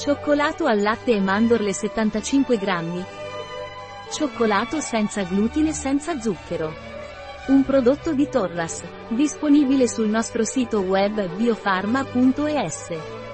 Cioccolato al latte e mandorle 75 grammi. Cioccolato senza glutine e senza zucchero. Un prodotto di Torras, disponibile sul nostro sito web biofarma.es.